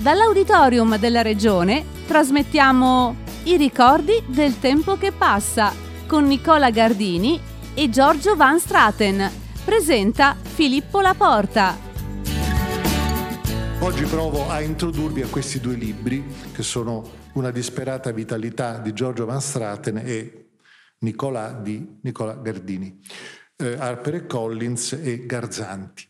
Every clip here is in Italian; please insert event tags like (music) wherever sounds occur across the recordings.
Dall'auditorium della regione trasmettiamo I ricordi del tempo che passa con Nicola Gardini e Giorgio Van Straten. Presenta Filippo Laporta. Oggi provo a introdurvi a questi due libri che sono Una disperata vitalità di Giorgio Van Straten e Nicola di Nicola Gardini, eh, Harper e Collins e Garzanti.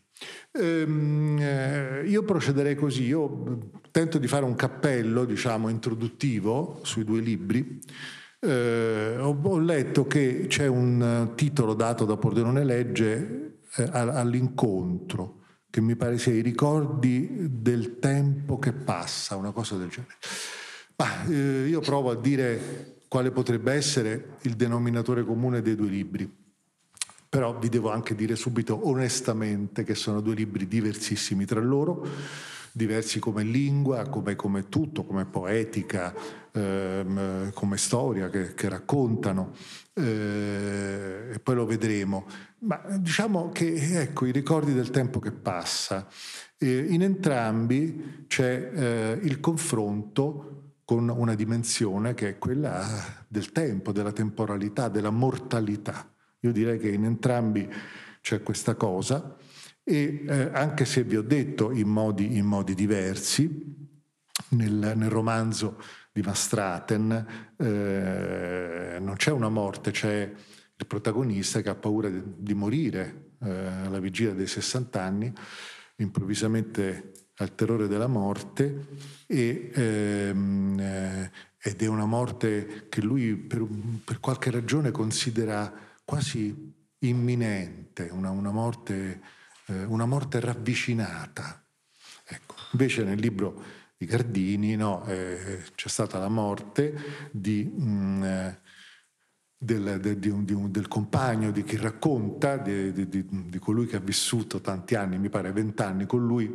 Ehm, eh, io procederei così, io tento di fare un cappello, diciamo, introduttivo sui due libri. Eh, ho, ho, letto che c'è un titolo dato da Pordenone Legge eh, all'incontro, che mi pare sia i ricordi del tempo che passa, una cosa del genere. Ma eh, io provo a dire quale potrebbe essere il denominatore comune dei due libri. Però vi devo anche dire subito onestamente che sono due libri diversissimi tra loro, diversi come lingua, come, come tutto, come poetica, ehm, come storia che, che raccontano, eh, e poi lo vedremo. Ma diciamo che ecco i ricordi del tempo che passa. Eh, in entrambi c'è eh, il confronto con una dimensione che è quella del tempo, della temporalità, della mortalità. Io direi che in entrambi c'è questa cosa e eh, anche se vi ho detto in modi, in modi diversi, nel, nel, romanzo di Mastraten eh, non c'è una morte, c'è il protagonista che ha paura di, di morire eh, alla vigilia dei 60 anni, improvvisamente al terrore della morte e, ehm, eh, ed è una morte che lui per, per qualche ragione considera quasi imminente, una, una, morte, eh, una morte, ravvicinata. Ecco. Invece nel libro di Gardini no, eh, c'è stata la morte di, mh, mm, eh, del, de, di un, di un, del, compagno, di chi racconta, di, di, colui che ha vissuto tanti anni, mi pare vent'anni con lui,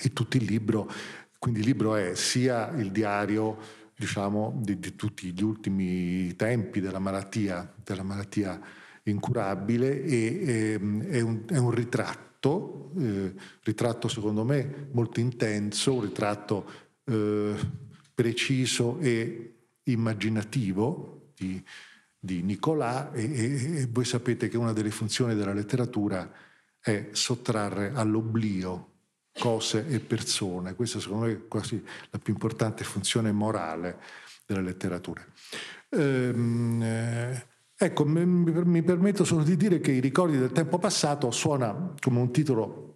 e tutto il libro, quindi il libro è sia il diario diciamo, di, di, tutti gli ultimi tempi della malattia, della malattia incurabile e ehm, è, un, è, un, ritratto, eh, ritratto secondo me molto intenso, un ritratto eh, preciso e immaginativo di, di Nicolà e, e, e voi sapete che una delle funzioni della letteratura è sottrarre all'oblio cose e persone. Questa secondo me è quasi la più importante funzione morale della letteratura. Ehm, eh, ecco, mi, mi permetto solo di dire che I ricordi del tempo passato suona come un titolo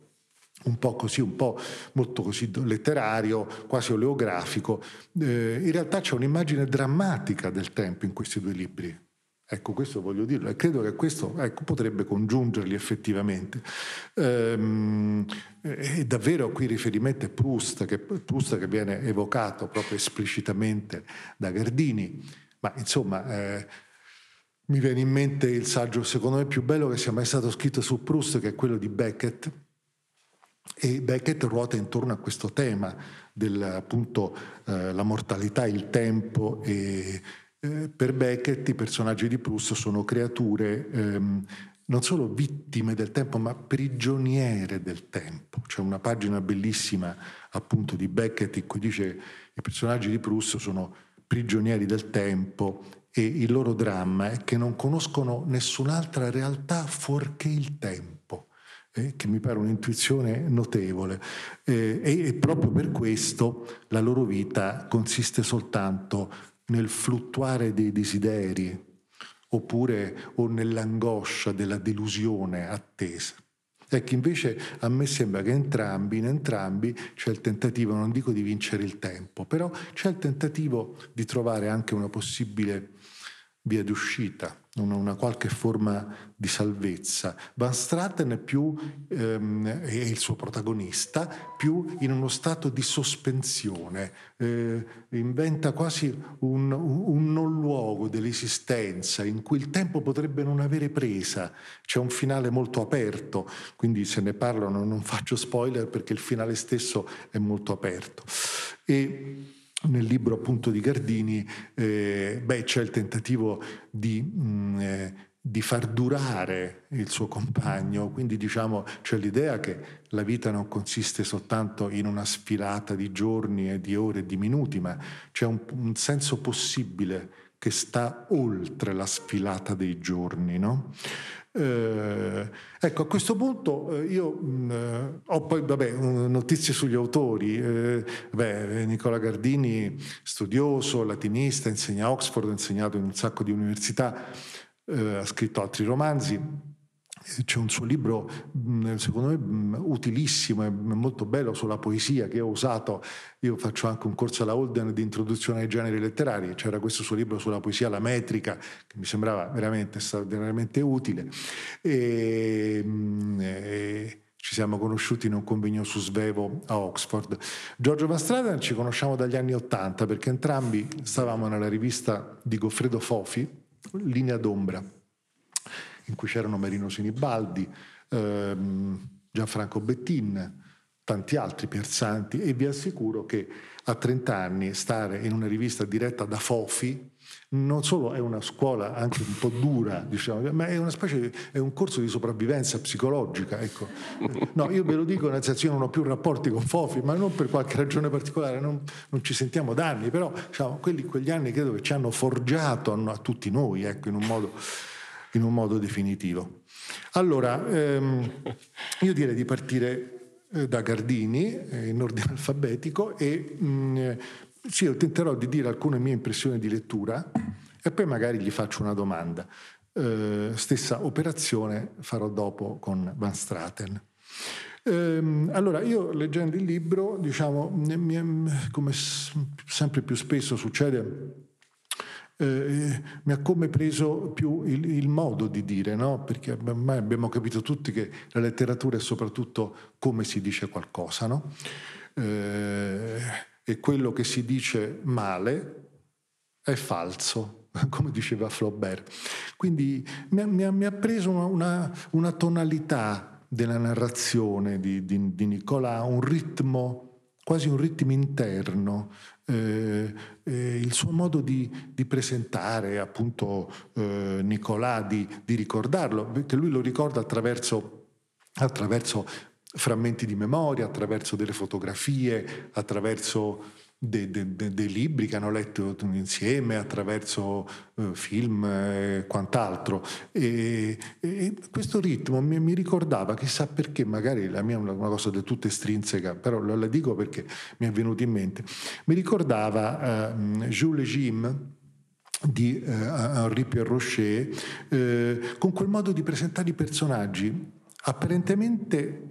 un po' così, un po' molto così letterario, quasi oleografico. Eh, in realtà c'è un'immagine drammatica del tempo in questi due libri. Ecco, questo voglio dirlo e credo che questo ecco, potrebbe congiungerli effettivamente. Ehm, e davvero qui riferimento è Proust che, Proust che viene evocato proprio esplicitamente da Gardini, ma insomma eh, mi viene in mente il saggio secondo me più bello che sia mai stato scritto su Proust, che è quello di Beckett, e Beckett ruota intorno a questo tema della appunto eh, la mortalità, il tempo e eh, per Beckett i personaggi di Proust sono creature ehm, non solo vittime del tempo, ma prigioniere del tempo. C'è una pagina bellissima appunto di Beckett in cui dice che i personaggi di Proust sono prigionieri del tempo e il loro dramma è che non conoscono nessun'altra realtà fuorché il tempo, eh, che mi pare un'intuizione notevole. Eh, e, e proprio per questo la loro vita consiste soltanto nel fluttuare dei desideri oppure o nell'angoscia della delusione attesa. Ecco, invece a me sembra che entrambi, in entrambi c'è il tentativo, non dico di vincere il tempo, però c'è il tentativo di trovare anche una possibile via d'uscita, una, una, qualche forma di salvezza. Van Straten è più, ehm, è il suo protagonista, più in uno stato di sospensione, eh, inventa quasi un, un, non luogo dell'esistenza in cui il tempo potrebbe non avere presa, c'è un finale molto aperto, quindi se ne parlano non faccio spoiler perché il finale stesso è molto aperto. E, nel libro appunto di Gardini eh, beh, c'è il tentativo di, mh, mm, eh, di far durare il suo compagno, quindi diciamo c'è l'idea che la vita non consiste soltanto in una sfilata di giorni e di ore e di minuti, ma c'è un, un senso possibile che sta oltre la sfilata dei giorni. No? Eh, ecco, a questo punto eh, io mh, mm, eh, ho poi vabbè, notizie sugli autori. Eh, beh, Nicola Gardini, studioso, latinista, insegna a Oxford, ha insegnato in un sacco di università, eh, ha scritto altri romanzi. C'è un suo libro, mm, secondo me, mm, utilissimo e molto bello sulla poesia che ho usato. Io faccio anche un corso alla Holden di introduzione ai generi letterari. C'era questo suo libro sulla poesia, la metrica, che mi sembrava veramente straordinariamente utile. E, mm, e ci siamo conosciuti in un convegno su Svevo a Oxford. Giorgio Van ci conosciamo dagli anni Ottanta perché entrambi stavamo nella rivista di Goffredo Fofi, Linea d'ombra in cui c'erano Marino Sinibaldi, ehm, Gianfranco Bettin, tanti altri Pierzanti e vi assicuro che a 30 anni stare in una rivista diretta da Fofi non solo è una scuola anche un po' dura, diciamo, ma è una specie di, è un corso di sopravvivenza psicologica. Ecco. No, io ve lo dico, nel senso io non ho più rapporti con Fofi, ma non per qualche ragione particolare, non, non ci sentiamo da anni, però diciamo, quelli, quegli anni credo che ci hanno forgiato a, a tutti noi, ecco, in un modo in un modo definitivo. Allora, ehm, (laughs) io direi di partire eh, da Gardini eh, in ordine (laughs) alfabetico e mh, mm, sì, io tenterò di dire alcune mie impressioni di lettura e poi magari gli faccio una domanda. Eh, stessa operazione farò dopo con Van Straten. Ehm, allora, io leggendo il libro, diciamo, come sempre più spesso succede, eh, mi ha come preso più il, il modo di dire, no? perché ormai abbiamo capito tutti che la letteratura è soprattutto come si dice qualcosa, no? eh, e quello che si dice male è falso, (laughs) come diceva Flaubert. Quindi mi ha, mi mi ha preso una, una, una, tonalità della narrazione di, di, di Nicolà, un ritmo quasi un ritmo interno, eh, eh, il suo modo di, di presentare appunto eh, Nicolà, di, di, ricordarlo, perché lui lo ricorda attraverso, attraverso frammenti di memoria, attraverso delle fotografie, attraverso dei, dei, dei libri che hanno letto insieme, attraverso eh, film e quant'altro. E, e questo ritmo mi, mi, ricordava, chissà perché, magari la mia è una cosa del tutto estrinseca, però la, la dico perché mi è venuto in mente, mi ricordava eh, Jules Jim di eh, Henri Pierre eh, con quel modo di presentare i personaggi apparentemente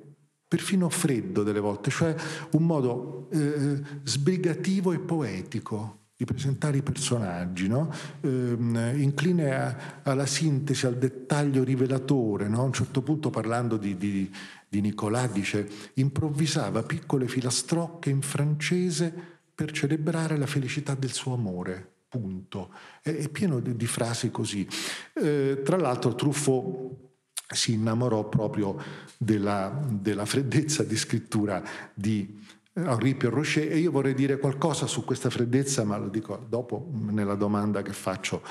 perfino freddo delle volte, cioè un modo eh, sbrigativo e poetico di presentare i personaggi, no? eh, incline a, alla sintesi, al dettaglio rivelatore. No? A un certo punto parlando di, di, di Nicolà dice improvvisava piccole filastrocche in francese per celebrare la felicità del suo amore. Punto. È, è pieno di, di, frasi così. Eh, tra l'altro Truffaut si innamorò proprio della, della freddezza di scrittura di Henri Pierre Rocher e io vorrei dire qualcosa su questa freddezza, ma lo dico dopo nella domanda che faccio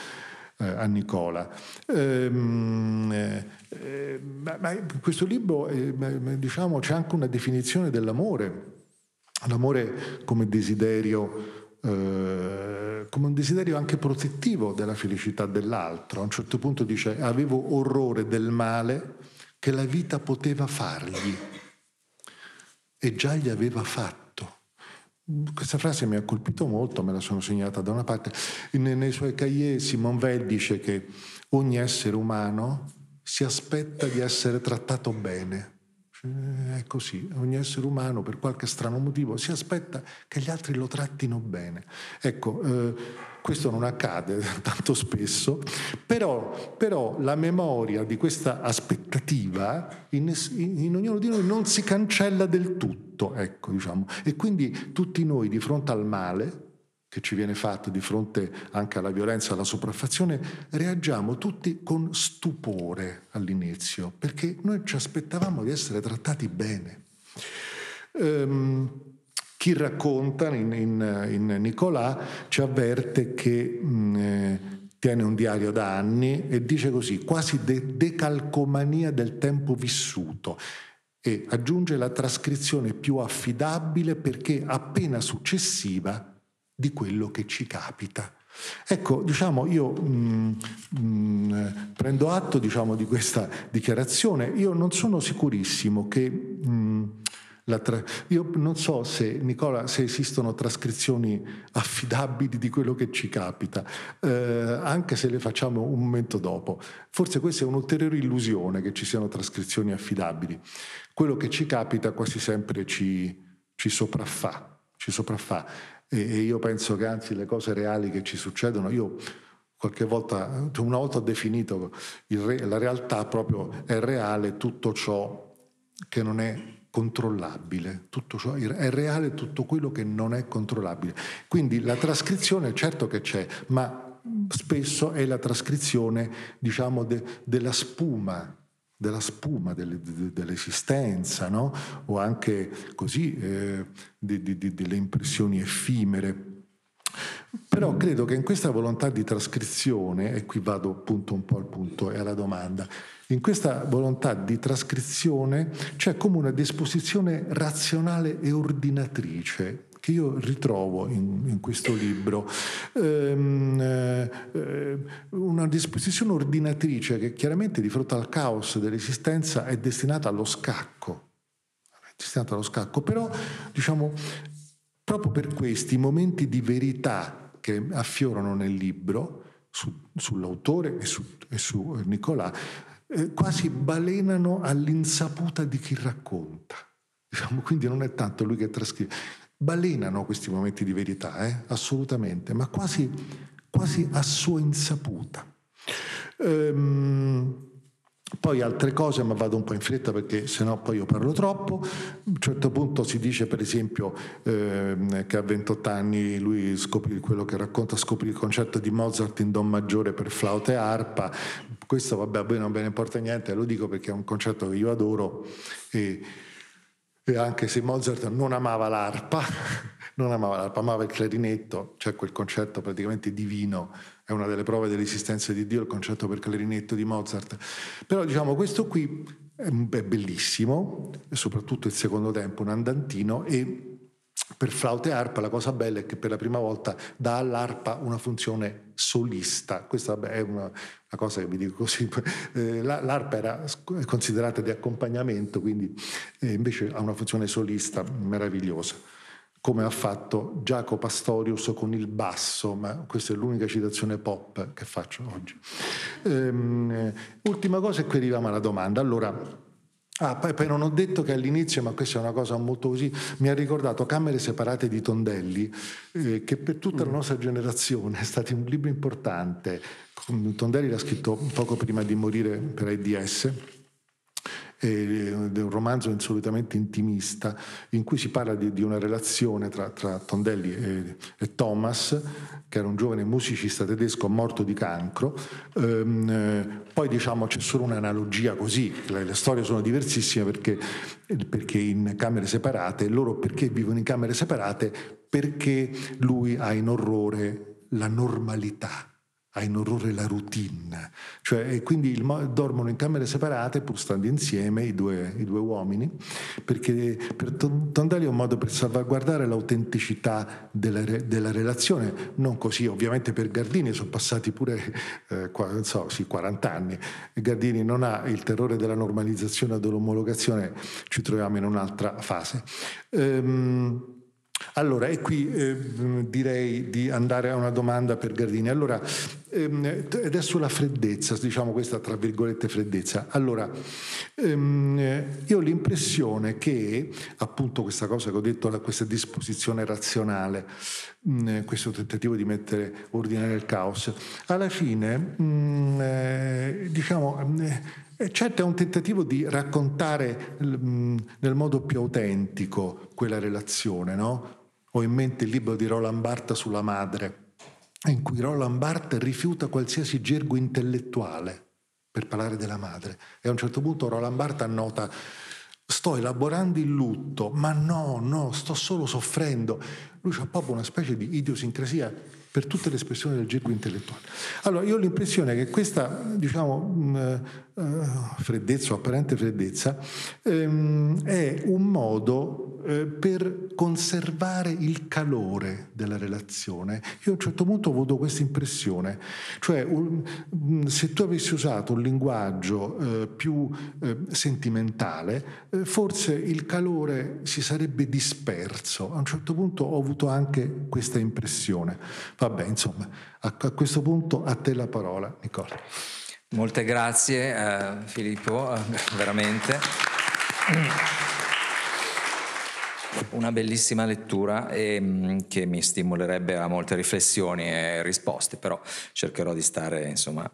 eh, a Nicola. Ehm, eh, ma, ma questo libro, eh, diciamo, c'è anche una definizione dell'amore, l'amore come desiderio eh, come un desiderio anche protettivo della felicità dell'altro. A un certo punto dice avevo orrore del male che la vita poteva fargli e già gli aveva fatto. Questa frase mi ha colpito molto, me la sono segnata da una parte. Nei, suoi cahiers Simon Weil dice che ogni essere umano si aspetta di essere trattato bene è così, ogni essere umano per qualche strano motivo si aspetta che gli altri lo trattino bene. Ecco, eh, questo non accade (laughs) tanto spesso, però, però, la memoria di questa aspettativa in, in, in, ognuno di noi non si cancella del tutto, ecco, diciamo. E quindi tutti noi di fronte al male, che ci viene fatto di fronte anche alla violenza, alla sopraffazione, reagiamo tutti con stupore all'inizio, perché noi ci aspettavamo di essere trattati bene. Um, chi racconta in, in, in, Nicolà ci avverte che mh, mm, eh, tiene un diario da anni e dice così, quasi de- decalcomania del tempo vissuto e aggiunge la trascrizione più affidabile perché appena successiva di quello che ci capita. Ecco, diciamo, io mh, mm, mh, mm, prendo atto diciamo, di questa dichiarazione, io non sono sicurissimo che... Mh, mm, Tra... Io non so se, Nicola, se esistono trascrizioni affidabili di quello che ci capita, eh, anche se le facciamo un momento dopo. Forse questa è un'ulteriore illusione che ci siano trascrizioni affidabili. Quello che ci capita quasi sempre ci, ci sopraffa, ci sopraffa. E, io penso che anzi le cose reali che ci succedono, io qualche volta, una volta ho definito re, la realtà proprio è reale tutto ciò che non è controllabile, tutto ciò, è reale tutto quello che non è controllabile. Quindi la trascrizione certo che c'è, ma spesso è la trascrizione, diciamo, de, della spuma della spuma delle, de, dell'esistenza, no? o anche così eh, di, di, delle impressioni effimere. Però credo che in questa volontà di trascrizione, e qui vado appunto un po' al punto e alla domanda, in questa volontà di trascrizione c'è come una disposizione razionale e ordinatrice che io ritrovo in, in questo libro, ehm, eh, una disposizione ordinatrice che chiaramente di fronte al caos dell'esistenza è destinata allo scacco, è destinata allo scacco, però diciamo proprio per questi momenti di verità che affiorano nel libro su, sull'autore e su, e su Nicolà, eh, quasi balenano all'insaputa di chi racconta. Diciamo, quindi non è tanto lui che trascrive. Balenano questi momenti di verità, eh? assolutamente, ma quasi, quasi, a sua insaputa. Ehm, poi altre cose, ma vado un po' in fretta perché sennò poi io parlo troppo. A un certo punto si dice, per esempio, ehm, che a 28 anni lui scoprì quello che racconta, scoprì il concetto di Mozart in Do maggiore per flauta e arpa. Questo, vabbè, a voi non ve ne importa niente, lo dico perché è un concetto che io adoro e, e anche se Mozart non amava l'arpa, (laughs) non amava l'arpa, amava il clarinetto, c'è quel concetto praticamente divino è una delle prove dell'esistenza di Dio, il concetto per clarinetto di Mozart. Però diciamo questo qui è bellissimo, soprattutto il secondo tempo, un andantino e per flauta e arpa la cosa bella è che per la prima volta dà all'arpa una funzione solista. Questa vabbè, è una, una, cosa che vi dico così. (laughs) Eh, l'arpa era considerata di accompagnamento, quindi eh, invece ha una funzione solista meravigliosa come ha fatto Giacomo Pastorius con il basso, ma questa è l'unica citazione pop che faccio oggi. Ehm, ultima cosa e qui arriviamo alla domanda. Allora, Ah, poi, poi, non ho detto che all'inizio, ma questa è una cosa molto così, mi ha ricordato Camere separate di Tondelli, eh, che per tutta la mm. nostra generazione è stato un libro importante. Tondelli l'ha scritto poco prima di morire per AIDS è un romanzo insolitamente intimista in cui si parla di, di una relazione tra, tra Tondelli e, e, Thomas, che era un giovane musicista tedesco morto di cancro. Ehm, poi diciamo c'è solo un'analogia così, le, le storie sono diversissime perché, perché in camere separate, loro perché vivono in camere separate? Perché lui ha in orrore la normalità ha in orrore la routine, cioè, e quindi il, dormono in camere separate pur stando insieme i due, i due uomini, perché per Tondelli è un modo per salvaguardare l'autenticità della, della, relazione, non così ovviamente per Gardini, sono passati pure eh, so, sì, 40 anni, Gardini non ha il terrore della normalizzazione o dell'omologazione, ci troviamo in un'altra fase. Ehm, allora, e qui eh, direi di andare a una domanda per Gardini. Allora, ehm, ed è sulla freddezza, diciamo questa tra virgolette freddezza. Allora, ehm, io ho l'impressione che appunto questa cosa che ho detto, questa disposizione razionale, mh, questo tentativo di mettere ordine nel caos, alla fine, mh, eh, diciamo... Eh, Certo è un tentativo di raccontare nel modo più autentico quella relazione, no? Ho in mente il libro di Roland Barthes sulla madre, in cui Roland Barthes rifiuta qualsiasi gergo intellettuale per parlare della madre. E a un certo punto Roland Barthes annota sto elaborando il lutto, ma no, no, sto solo soffrendo. Lui ha proprio una specie di idiosincrasia per tutte le espressioni del gergo intellettuale. Allora, io ho l'impressione che questa, diciamo, uh, freddezza o apparente freddezza, um, è un modo uh, per conservare il calore della relazione. Io a un certo punto ho avuto questa impressione, cioè un, mm, se tu avessi usato un linguaggio uh, più sentimentale, forse il calore si sarebbe disperso. A un certo punto ho avuto anche questa impressione. Vabbè, insomma, a, a questo punto a te la parola, Nicola. Molte grazie eh, Filippo, eh, veramente. Una bellissima lettura e, mm, che mi stimolerebbe a molte riflessioni e risposte, però cercherò di stare insomma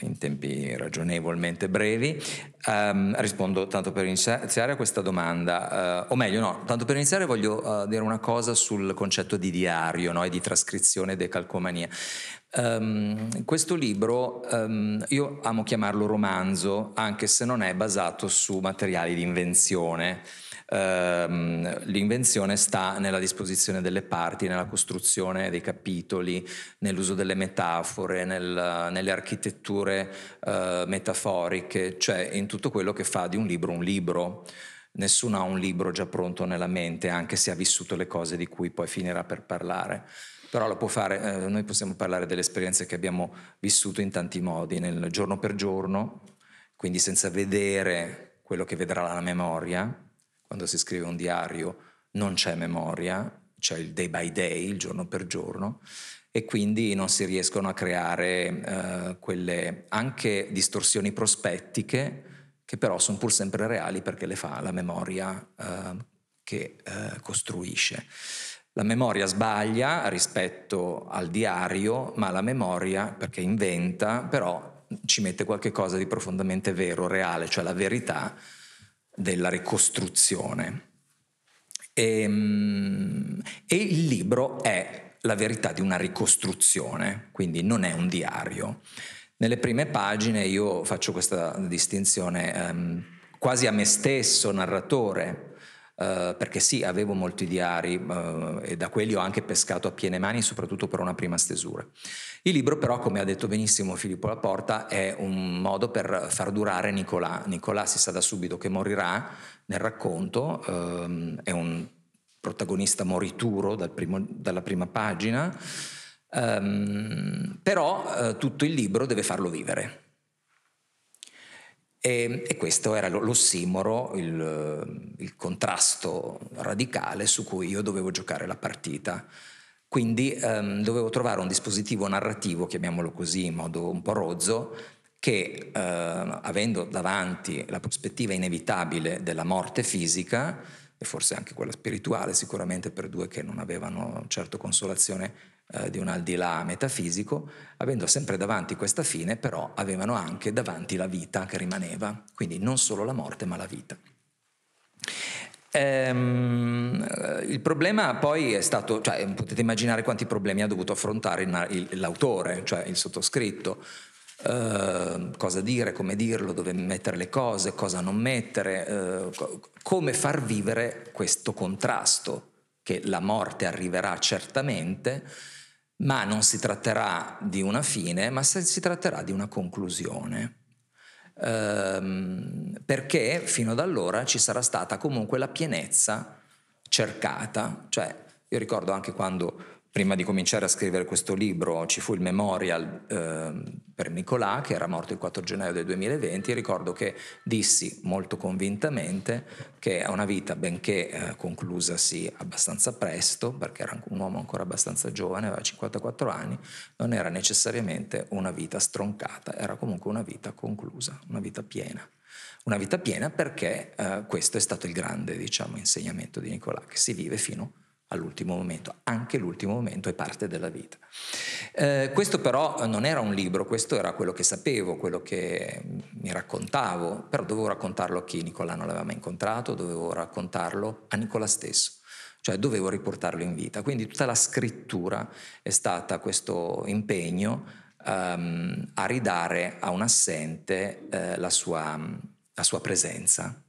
in tempi ragionevolmente brevi. Um, rispondo tanto per iniziare a questa domanda, uh, o meglio no, tanto per iniziare voglio uh, dire una cosa sul concetto di diario no, e di trascrizione decalcomania. Um, questo libro um, io amo chiamarlo romanzo, anche se non è basato su materiali di invenzione. Ehm, l'invenzione sta nella disposizione delle parti, nella costruzione dei capitoli, nell'uso delle metafore, nel, nelle architetture uh, metaforiche, cioè in tutto quello che fa di un libro un libro. Nessuno ha un libro già pronto nella mente, anche se ha vissuto le cose di cui poi finirà per parlare però lo può fare, eh, noi possiamo parlare delle esperienze che abbiamo vissuto in tanti modi, nel giorno per giorno, quindi senza vedere quello che vedrà la memoria, quando si scrive un diario non c'è memoria, c'è il day by day, il giorno per giorno, e quindi non si riescono a creare eh, quelle anche distorsioni prospettiche che però sono pur sempre reali perché le fa la memoria eh, che eh, costruisce. La memoria sbaglia rispetto al diario, ma la memoria, perché inventa, però ci mette qualche cosa di profondamente vero, reale, cioè la verità della ricostruzione. E, ehm, e, il libro è la verità di una ricostruzione, quindi non è un diario. Nelle prime pagine io faccio questa distinzione ehm, quasi a me stesso, narratore, Uh, perché sì, avevo molti diari uh, e da quelli ho anche pescato a piene mani, soprattutto per una prima stesura. Il libro però, come ha detto benissimo Filippo Laporta, è un modo per far durare Nicolà. Nicolà si sa da subito che morirà nel racconto, uh, è un protagonista morituro dal primo, dalla prima pagina, um, però tutto il libro deve farlo vivere e, e questo era l'ossimoro, il, il contrasto radicale su cui io dovevo giocare la partita. Quindi um, dovevo trovare un dispositivo narrativo, chiamiamolo così in modo un po' rozzo, che uh, avendo davanti la prospettiva inevitabile della morte fisica, e forse anche quella spirituale sicuramente per due che non avevano certo consolazione eh, di un al di là metafisico, avendo sempre davanti questa fine, però avevano anche davanti la vita che rimaneva, quindi non solo la morte ma la vita. Ehm, il problema poi è stato, cioè, potete immaginare quanti problemi ha dovuto affrontare il, l'autore, cioè il sottoscritto, Uh, cosa dire, come dirlo, dove mettere le cose, cosa non mettere, uh, come far vivere questo contrasto, che la morte arriverà certamente, ma non si tratterà di una fine, ma si tratterà di una conclusione. Um, perché fino ad allora ci sarà stata comunque la pienezza cercata, cioè io ricordo anche quando prima di cominciare a scrivere questo libro ci fu il memorial eh, per Nicolà che era morto il 4 gennaio del 2020 e ricordo che dissi molto convintamente che è una vita benché eh, conclusasi abbastanza presto perché era un uomo ancora abbastanza giovane, aveva 54 anni, non era necessariamente una vita stroncata, era comunque una vita conclusa, una vita piena. Una vita piena perché eh, questo è stato il grande diciamo, insegnamento di Nicolà, che si vive fino a all'ultimo momento, anche l'ultimo momento è parte della vita. Eh, questo però non era un libro, questo era quello che sapevo, quello che mi raccontavo, però dovevo raccontarlo a chi Nicolà non l'aveva mai incontrato, dovevo raccontarlo a Nicola stesso, cioè dovevo riportarlo in vita. Quindi tutta la scrittura è stata questo impegno um, a ridare a un assente eh, la, sua, la sua presenza,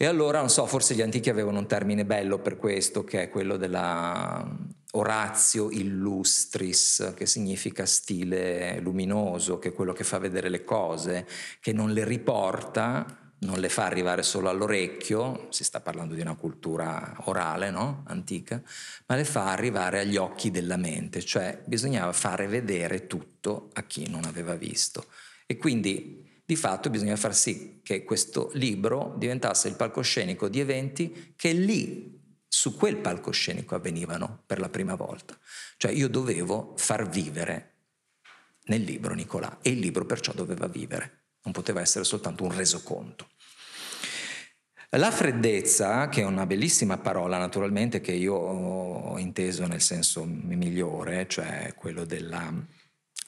e allora, non so, forse gli antichi avevano un termine bello per questo, che è quello della Orazio illustris, che significa stile luminoso, che è quello che fa vedere le cose, che non le riporta, non le fa arrivare solo all'orecchio, si sta parlando di una cultura orale, no? antica, ma le fa arrivare agli occhi della mente, cioè bisognava fare vedere tutto a chi non aveva visto. E quindi di fatto bisogna far sì che questo libro diventasse il palcoscenico di eventi che lì, su quel palcoscenico, avvenivano per la prima volta. Cioè io dovevo far vivere nel libro Nicolà e il libro perciò doveva vivere non poteva essere soltanto un resoconto. La freddezza, che è una bellissima parola naturalmente che io ho inteso nel senso migliore, cioè quello della,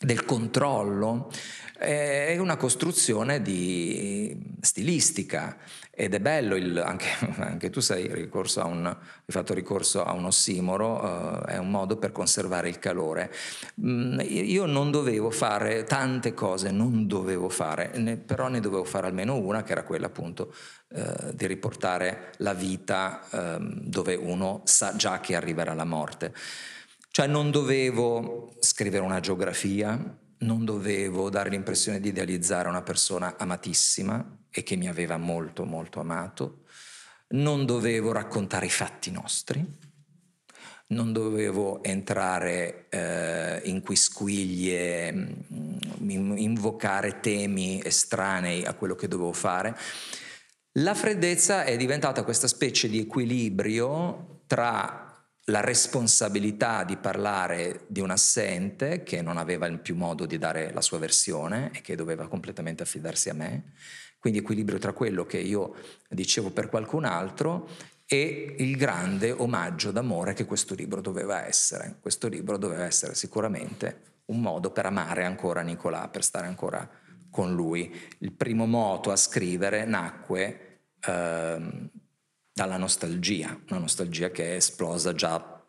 del controllo, è una costruzione di stilistica ed è bello, il, anche, (laughs) anche, tu sei ricorso un, hai fatto ricorso a un ossimoro, uh, è un modo per conservare il calore. Mm, io non dovevo fare tante cose, non dovevo fare, ne, però ne dovevo fare almeno una, che era quella appunto uh, di riportare la vita uh, dove uno sa già che arriverà la morte. Cioè non dovevo scrivere una geografia, non dovevo dare l'impressione di idealizzare una persona amatissima e che mi aveva molto molto amato, non dovevo raccontare i fatti nostri, non dovevo entrare eh, in quisquiglie, mm, invocare temi estranei a quello che dovevo fare. La freddezza è diventata questa specie di equilibrio tra la responsabilità di parlare di un assente che non aveva più modo di dare la sua versione e che doveva completamente affidarsi a me, quindi equilibrio tra quello che io dicevo per qualcun altro e il grande omaggio d'amore che questo libro doveva essere. Questo libro doveva essere sicuramente un modo per amare ancora Nicolà, per stare ancora con lui. Il primo moto a scrivere nacque eh, dalla nostalgia, una nostalgia che è esplosa già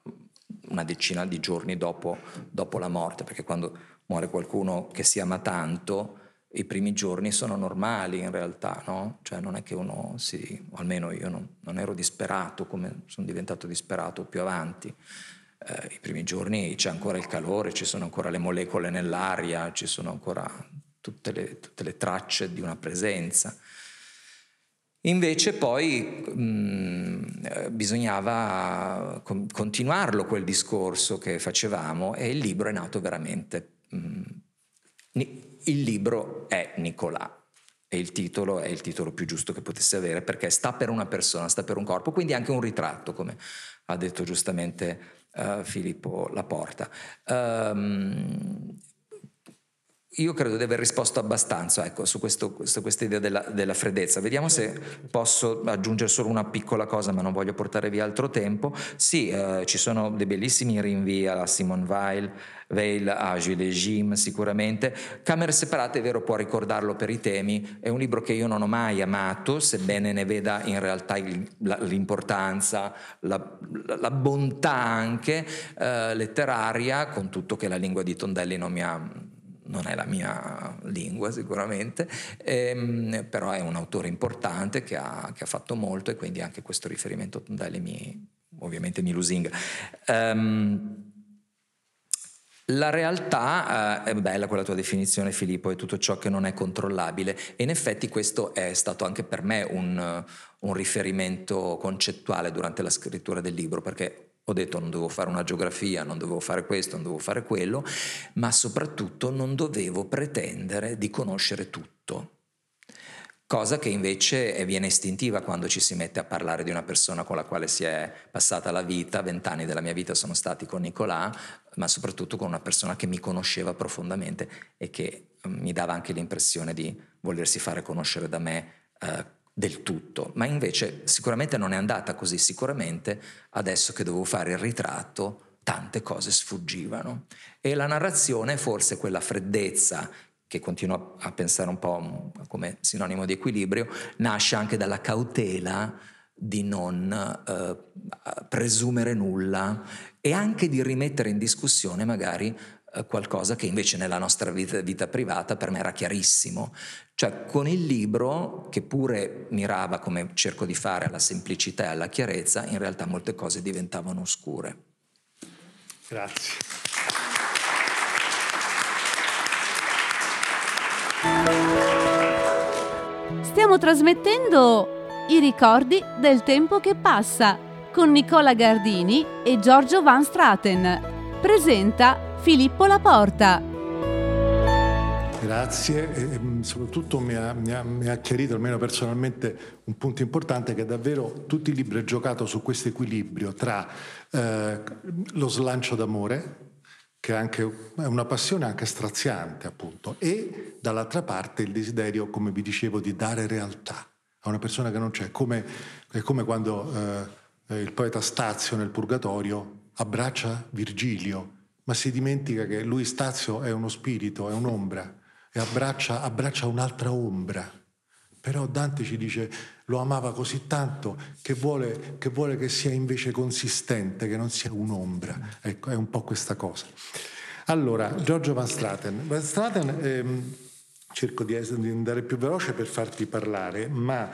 una decina di giorni dopo, dopo la morte, perché quando muore qualcuno che si ama tanto, i primi giorni sono normali in realtà, no? Cioè non è che uno si, o almeno io non, non ero disperato come sono diventato disperato più avanti. Eh, I primi giorni c'è ancora il calore, ci sono ancora le molecole nell'aria, ci sono ancora tutte le, tutte le tracce di una presenza. Invece poi mh, bisognava con- continuarlo quel discorso che facevamo e il libro è nato veramente. Mh, il libro è Nicolà e il titolo è il titolo più giusto che potesse avere perché sta per una persona, sta per un corpo, quindi anche un ritratto, come ha detto giustamente uh, Filippo Laporta. Um, io credo di aver risposto abbastanza ecco, su, questo, su questa idea della, della, freddezza. Vediamo se posso aggiungere solo una piccola cosa, ma non voglio portare via altro tempo. Sì, eh, ci sono dei bellissimi rinvii alla Simone Weil, Weil a Gilles Jim sicuramente. Camere separate, è vero, può ricordarlo per i temi. È un libro che io non ho mai amato, sebbene ne veda in realtà il, la, l'importanza, la, la, bontà anche eh, letteraria, con tutto che la lingua di Tondelli non mi ha non è la mia lingua sicuramente, ehm, però è un autore importante che ha, che ha, fatto molto e quindi anche questo riferimento a Tondelli mi, ovviamente mi lusinga. Um, la realtà eh, è bella quella tua definizione Filippo, è tutto ciò che non è controllabile e in effetti questo è stato anche per me un, un riferimento concettuale durante la scrittura del libro perché ho detto non dovevo fare una geografia, non dovevo fare questo, non dovevo fare quello, ma soprattutto non dovevo pretendere di conoscere tutto. Cosa che invece viene istintiva quando ci si mette a parlare di una persona con la quale si è passata la vita, vent'anni della mia vita sono stati con Nicolà, ma soprattutto con una persona che mi conosceva profondamente e che mm, mi dava anche l'impressione di volersi fare conoscere da me eh, del tutto, ma invece sicuramente non è andata così, sicuramente adesso che dovevo fare il ritratto tante cose sfuggivano. E la narrazione, forse quella freddezza che continuo a pensare un po' come sinonimo di equilibrio, nasce anche dalla cautela di non eh, presumere nulla e anche di rimettere in discussione magari qualcosa che invece nella nostra vita, vita, privata per me era chiarissimo. Cioè con il libro, che pure mirava, come cerco di fare, alla semplicità e alla chiarezza, in realtà molte cose diventavano oscure. Grazie. Stiamo trasmettendo i ricordi del tempo che passa con Nicola Gardini e Giorgio Van Straten. Presenta Filippo Laporta. Grazie e soprattutto mi ha, mi, ha, mi ha, chiarito, almeno personalmente, un punto importante che davvero tutti i libri ho giocato su questo equilibrio tra eh, lo slancio d'amore, che è, anche, è una passione anche straziante appunto, e dall'altra parte il desiderio, come vi dicevo, di dare realtà a una persona che non c'è, come, è come quando eh, il poeta Stazio nel Purgatorio abbraccia Virgilio, ma si dimentica che lui Stazio è uno spirito, è un'ombra e abbraccia, abbraccia un'altra ombra. Però Dante ci dice lo amava così tanto che vuole, che vuole, che sia invece consistente, che non sia un'ombra. Ecco, è un po' questa cosa. Allora, Giorgio Van Straten. Van Straten ehm, cerco di, andare più veloce per farti parlare, ma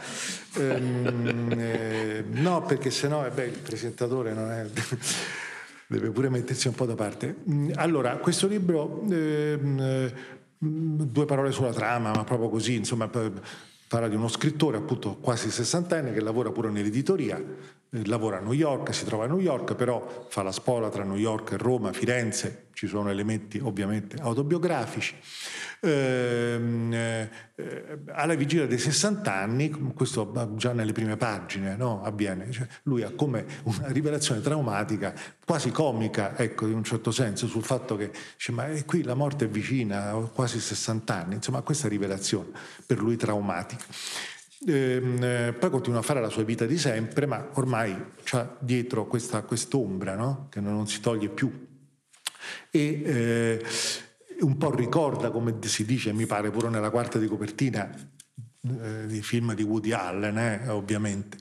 ehm, (laughs) eh, no, perché sennò eh, beh, il presentatore non è deve pure mettersi un po' da parte. Allora, questo libro ehm, Mm, due parole sulla trama, ma proprio così, insomma, parla di uno scrittore appunto quasi sessantenne che lavora pure nell'editoria, eh, lavora a New York, si trova a New York, però fa la spola tra New York e Roma, Firenze, ci sono elementi ovviamente autobiografici. Ehm, eh, alla vigilia dei 60 anni, questo già nelle prime pagine no, avviene, cioè, lui ha come una rivelazione traumatica, quasi comica, ecco, in un certo senso, sul fatto che dice, ma qui la morte è vicina, ho quasi 60 anni, insomma questa rivelazione per lui traumatica. Ehm, eh, poi continua a fare la sua vita di sempre, ma ormai c'ha dietro questa quest'ombra no? che non si toglie più. E, eh, un po' ricorda, come si dice, mi pare pure nella quarta di copertina, eh, di film di Woody Allen, eh, ovviamente.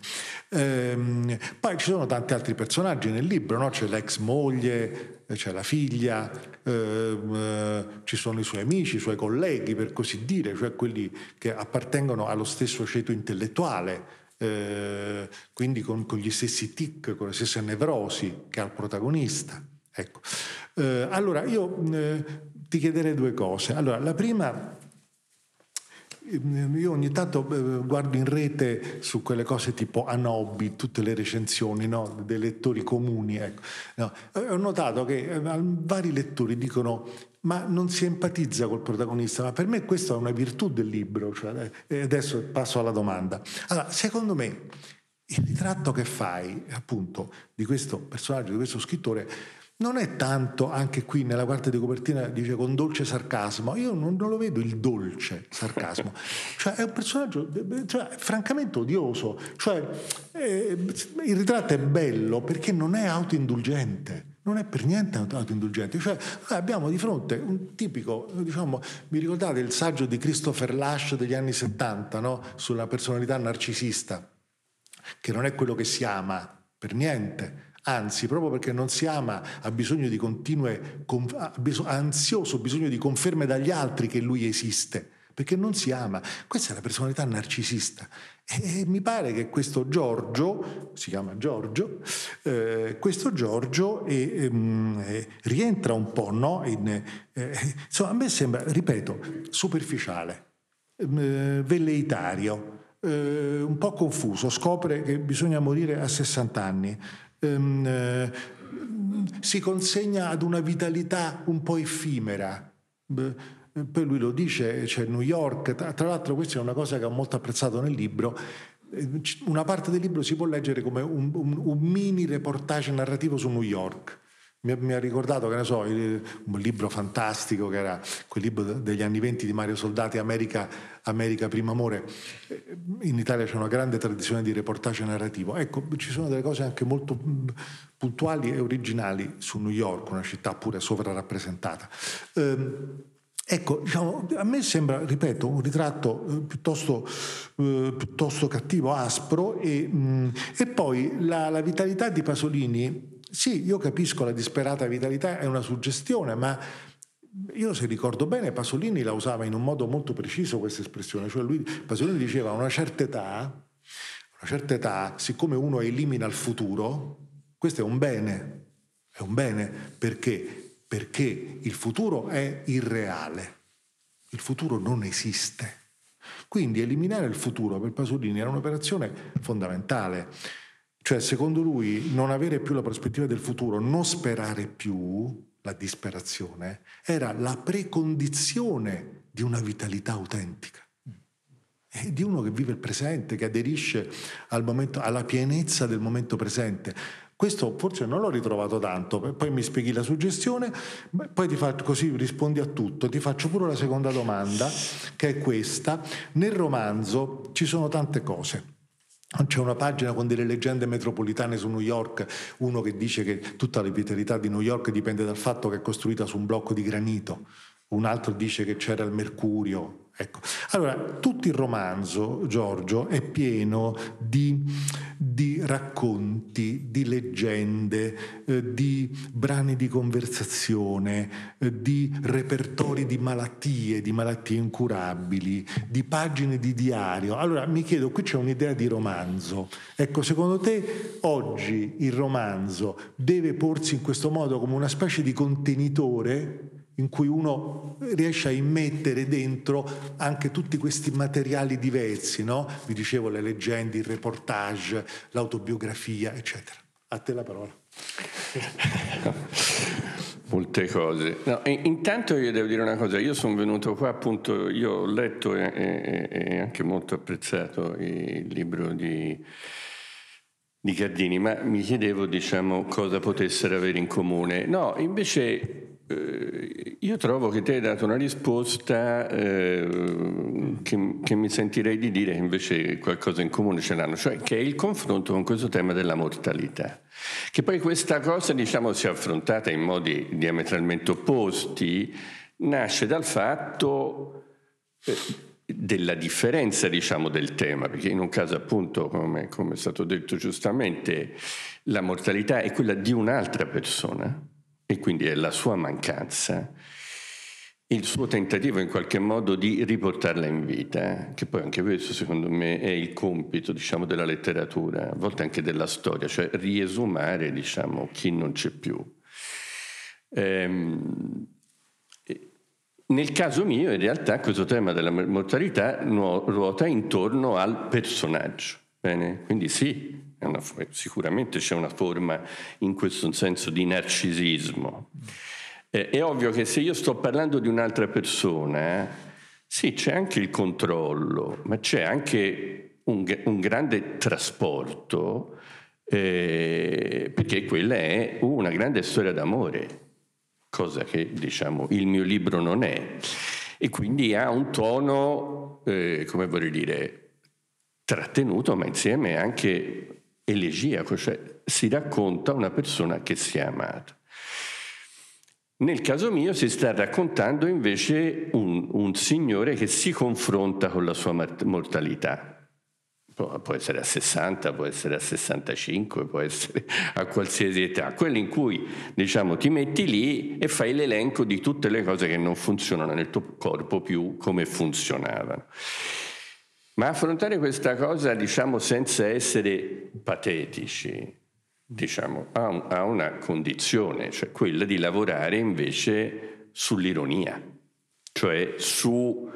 Ehm, poi ci sono tanti altri personaggi nel libro, no? c'è l'ex moglie, c'è la figlia, ehm, eh, ci sono i suoi amici, i suoi colleghi, per così dire, cioè quelli che appartengono allo stesso ceto intellettuale. Eh, quindi con, con, gli stessi tic, con le stesse nevrosi che ha il protagonista. Ecco. Eh, allora, io eh, ti chiederei due cose. Allora, la prima, io ogni tanto eh, guardo in rete su quelle cose tipo Anobi, tutte le recensioni no? dei lettori comuni. Ecco. No, ho notato che eh, vari lettori dicono ma non si empatizza col protagonista, ma per me questa è una virtù del libro. Cioè, eh, adesso passo alla domanda. Allora, secondo me il ritratto che fai appunto di questo personaggio, di questo scrittore, non è tanto, anche qui nella quarta di copertina dice con dolce sarcasmo, io non, non lo vedo il dolce sarcasmo, (laughs) cioè è un personaggio cioè, francamente odioso, cioè, eh, il ritratto è bello perché non è autoindulgente. Non è per niente autoindulgente, cioè abbiamo di fronte un tipico, diciamo, mi ricordate il saggio di Christopher Lash degli anni 70, no? sulla personalità narcisista, che non è quello che si ama per niente, anzi proprio perché non si ama ha bisogno di continue, ha ansioso bisogno di conferme dagli altri che lui esiste, perché non si ama. Questa è la personalità narcisista. E, mi pare che questo Giorgio, si chiama Giorgio, eh, questo Giorgio eh, eh, rientra un po', no? In, eh, insomma, a me sembra, ripeto, superficiale, ehm, eh, velleitario, eh, un po' confuso, scopre che bisogna morire a 60 anni ehm, eh, si consegna ad una vitalità un po' effimera. Poi lui lo dice, c'è New York, tra l'altro questa è una cosa che ho molto apprezzato nel libro, una parte del libro si può leggere come un, un, un mini reportage narrativo su New York mi, ha ricordato, che ne so, il, un libro fantastico che era quel libro degli anni venti di Mario Soldati, America, America Primo Amore. In Italia c'è una grande tradizione di reportage narrativo. Ecco, ci sono delle cose anche molto puntuali e originali su New York, una città pure sovrarappresentata. Ehm, Ecco, diciamo, a me sembra, ripeto, un ritratto eh, piuttosto, eh, piuttosto, cattivo, aspro e, mh, mm, e poi la, la, vitalità di Pasolini sì, io capisco la disperata vitalità, è una suggestione, ma io se ricordo bene Pasolini la usava in un modo molto preciso questa espressione, cioè lui, Pasolini diceva a una certa età, una certa età, siccome uno elimina il futuro, questo è un bene, è un bene perché? Perché il futuro è irreale, il futuro non esiste. Quindi eliminare il futuro per Pasolini era un'operazione fondamentale. Cioè, secondo lui, non avere più la prospettiva del futuro, non sperare più, la disperazione, era la precondizione di una vitalità autentica. E di uno che vive il presente, che aderisce al momento, alla pienezza del momento presente. Questo forse non l'ho ritrovato tanto, poi mi spieghi la suggestione, poi ti faccio così rispondi a tutto. Ti faccio pure la seconda domanda, che è questa. Nel romanzo ci sono tante cose. C'è una pagina con delle leggende metropolitane su New York, uno che dice che tutta la vitalità di New York dipende dal fatto che è costruita su un blocco di granito, un altro dice che c'era il mercurio, Ecco. Allora, tutto il romanzo, Giorgio, è pieno di, di racconti, di leggende, eh, di brani di conversazione, eh, di repertori di malattie, di malattie incurabili, di pagine di diario. Allora, mi chiedo, qui c'è un'idea di romanzo. Ecco, secondo te oggi il romanzo deve porsi in questo modo come una specie di contenitore in cui uno riesce a immettere dentro anche tutti questi materiali diversi, no? Vi dicevo le leggende, il reportage, l'autobiografia, eccetera. A te la parola. (laughs) Molte cose. No, intanto io devo dire una cosa, io sono venuto qua appunto, io ho letto e, e, e anche molto apprezzato il libro di, di Gardini, ma mi chiedevo diciamo cosa potessero avere in comune. No, invece io trovo che te hai dato una risposta eh, che, che, mi sentirei di dire che invece qualcosa in comune ce l'hanno, cioè che è il confronto con questo tema della mortalità. Che poi questa cosa, diciamo, sia affrontata in modi diametralmente opposti, nasce dal fatto eh, della differenza, diciamo, del tema, perché in un caso appunto, come, come è stato detto giustamente, la mortalità è quella di un'altra persona e quindi è la sua mancanza, il suo tentativo in qualche modo di riportarla in vita, che poi anche questo secondo me è il compito diciamo, della letteratura, a volte anche della storia, cioè riesumare diciamo, chi non c'è più. Ehm, nel caso mio in realtà questo tema della mortalità ruota intorno al personaggio, bene? quindi sì, una, sicuramente c'è una forma in questo senso di narcisismo. Eh, è ovvio che se io sto parlando di un'altra persona, sì, c'è anche il controllo, ma c'è anche un, un grande trasporto, eh, perché quella è una grande storia d'amore, cosa che diciamo il mio libro non è. E quindi ha un tono, eh, come vorrei dire, trattenuto, ma insieme anche elegiaco, cioè si racconta una persona che si è amata. Nel caso mio si sta raccontando invece un, un signore che si confronta con la sua mortalità. Può, essere a 60, può essere a 65, può essere a qualsiasi età. Quello in cui diciamo, ti metti lì e fai l'elenco di tutte le cose che non funzionano nel tuo corpo più come funzionavano. Ma affrontare questa cosa, diciamo, senza essere patetici, diciamo, ha, un, ha una condizione, cioè quella di lavorare invece sull'ironia, cioè su,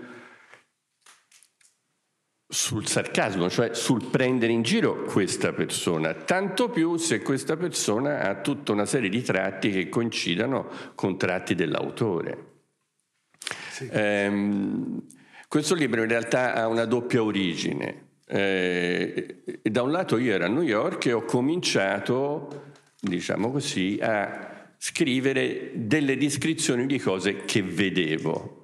sul sarcasmo, cioè sul prendere in giro questa persona, tanto più se questa persona ha tutta una serie di tratti che coincidano con tratti dell'autore. Sì. Ehm, questo libro in realtà ha una doppia origine. Eh, da un lato io ero a New York e ho cominciato, diciamo così, a scrivere delle descrizioni di cose che vedevo.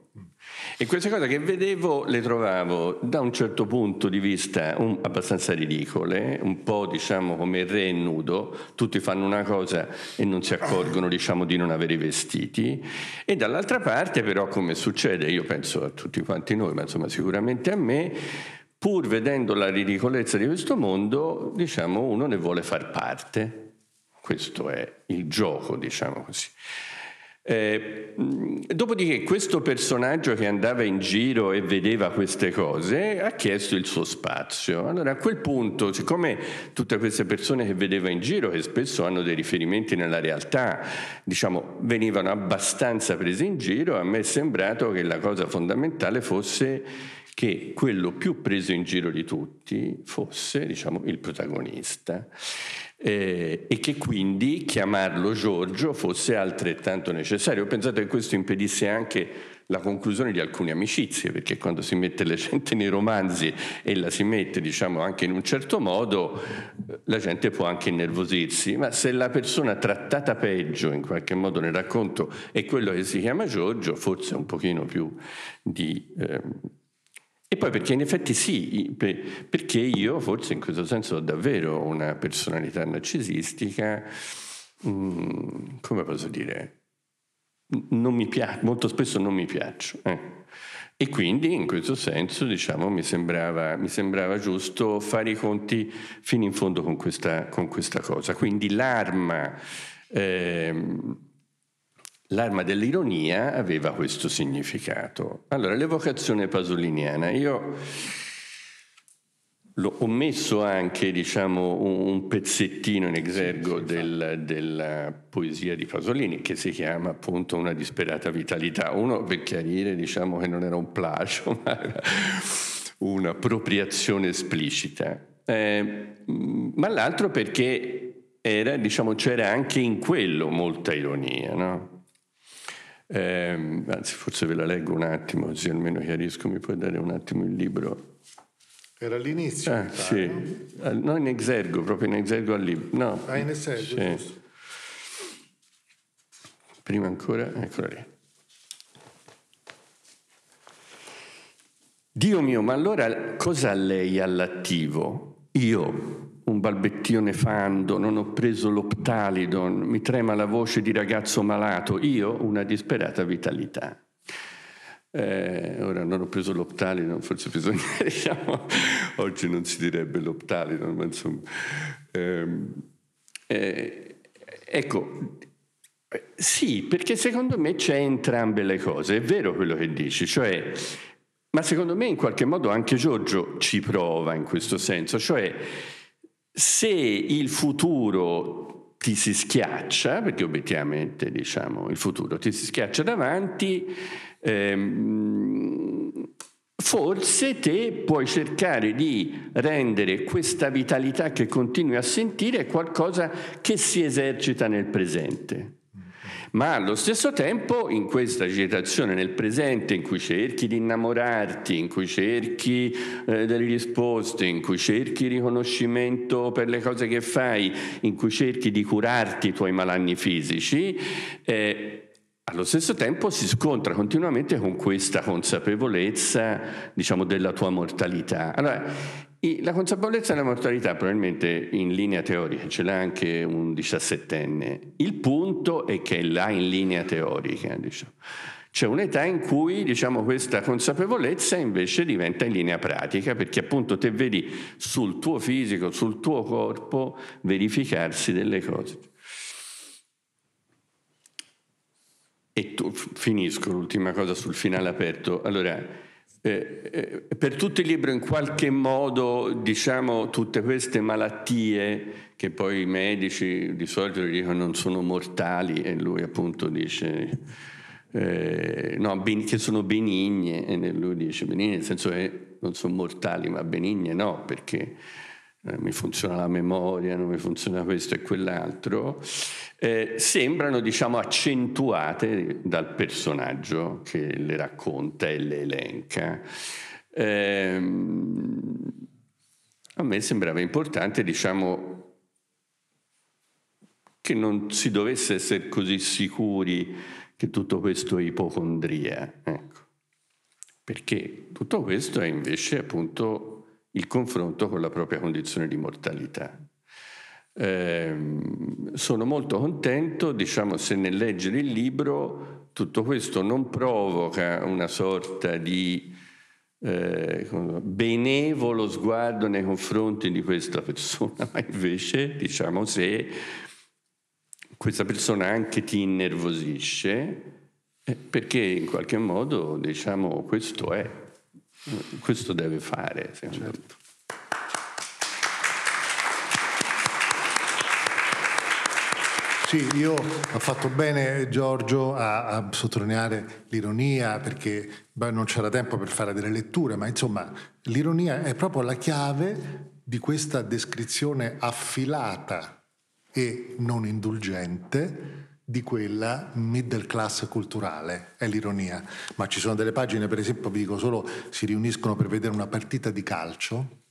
E queste cose che vedevo le trovavo da un certo punto di vista un, abbastanza ridicole, un po' diciamo come il re nudo, tutti fanno una cosa e non si accorgono diciamo di non avere i vestiti, e dall'altra parte però come succede, io penso a tutti quanti noi, ma insomma sicuramente a me, pur vedendo la ridicolezza di questo mondo, diciamo uno ne vuole far parte. Questo è il gioco, diciamo così. Eh, dopodiché questo personaggio che andava in giro e vedeva queste cose ha chiesto il suo spazio. Allora a quel punto, siccome tutte queste persone che vedeva in giro, che spesso hanno dei riferimenti nella realtà, diciamo, venivano abbastanza prese in giro, a me è sembrato che la cosa fondamentale fosse che quello più preso in giro di tutti fosse, diciamo, il protagonista eh, e che quindi chiamarlo Giorgio fosse altrettanto necessario. Pensate che questo impedisse anche la conclusione di alcune amicizie, perché quando si mette la gente nei romanzi e la si mette, diciamo, anche in un certo modo, la gente può anche innervosirsi, ma se la persona trattata peggio in qualche modo nel racconto è quello che si chiama Giorgio, forse un pochino più di... Eh, e poi perché in effetti sì, perché io forse in questo senso ho davvero una personalità narcisistica, mm, come posso dire, piace, molto spesso non mi piaccio. Eh. E quindi in questo senso diciamo, mi, sembrava, mi, sembrava, giusto fare i conti fino in fondo con questa, con questa cosa. Quindi l'arma... Eh, L'arma dell'ironia aveva questo significato. Allora, l'evocazione pasoliniana. Io ho messo anche diciamo, un pezzettino in esergo del, della poesia di Pasolini che si chiama appunto Una disperata vitalità. Uno per chiarire diciamo, che non era un plagio, (laughs) ma era un'appropriazione esplicita. Eh, ma l'altro perché era, diciamo, c'era anche in quello molta ironia. No? Eh, anzi, forse ve la leggo un attimo, così almeno chiarisco, mi puoi dare un attimo il libro. Era all'inizio? Ah, sì, no in esergo, proprio in esergo al libro. No. Ah, in esergo, sì. Prima ancora, eccola lì. Dio mio, ma allora cosa lei all'attivo? Io, un balbettio nefando, non ho preso l'optalidon, mi trema la voce di ragazzo malato, io una disperata vitalità. Eh, ora non ho preso l'optalidon, forse bisogna, (laughs) diciamo, oggi non si direbbe l'optalidon, ma insomma... Eh, eh, ecco, sì, perché secondo me c'è entrambe le cose, è vero quello che dici, cioè, ma secondo me in qualche modo anche Giorgio ci prova in questo senso, cioè se il futuro ti si schiaccia, perché obiettivamente diciamo il futuro ti si schiaccia davanti, ehm, forse te puoi cercare di rendere questa vitalità che continui a sentire qualcosa che si esercita nel presente ma allo stesso tempo in questa agitazione nel presente in cui cerchi di innamorarti, in cui cerchi eh, delle risposte, in cui cerchi riconoscimento per le cose che fai, in cui cerchi di curarti i tuoi malanni fisici, eh, allo stesso tempo si scontra continuamente con questa consapevolezza, diciamo, della tua mortalità. Allora, la consapevolezza della mortalità probabilmente in linea teorica ce l'ha anche un diciassettenne. Il punto è che là in linea teorica. Diciamo. C'è un'età in cui diciamo, questa consapevolezza invece diventa in linea pratica, perché appunto te vedi sul tuo fisico, sul tuo corpo verificarsi delle cose. E tu, finisco l'ultima cosa sul finale aperto. Allora, eh, eh, per tutto il libro in qualche modo diciamo tutte queste malattie che poi i medici di solito dicono non sono mortali e lui appunto dice eh, no, che sono benigne e lui dice benigne nel senso che non sono mortali ma benigne no perché eh, mi funziona la memoria, non mi funziona questo e quell'altro, eh, sembrano diciamo accentuate dal personaggio che le racconta e le elenca. Eh, a me sembrava importante diciamo che non si dovesse essere così sicuri che tutto questo è ipocondria, ecco. perché tutto questo è invece appunto il confronto con la propria condizione di mortalità. Eh, sono molto contento, diciamo, se nel leggere il libro tutto questo non provoca una sorta di eh, benevolo sguardo nei confronti di questa persona, ma invece, diciamo, se questa persona anche ti innervosisce eh, perché in qualche modo diciamo questo è, questo deve fare. Certo. Me. Sì, io ho fatto bene Giorgio a, a sottolineare l'ironia perché beh, non c'era tempo per fare delle letture, ma insomma l'ironia è proprio la chiave di questa descrizione affilata e non indulgente di quella middle class culturale, è l'ironia. Ma ci sono delle pagine, per esempio, vi dico solo, si riuniscono per vedere una partita di calcio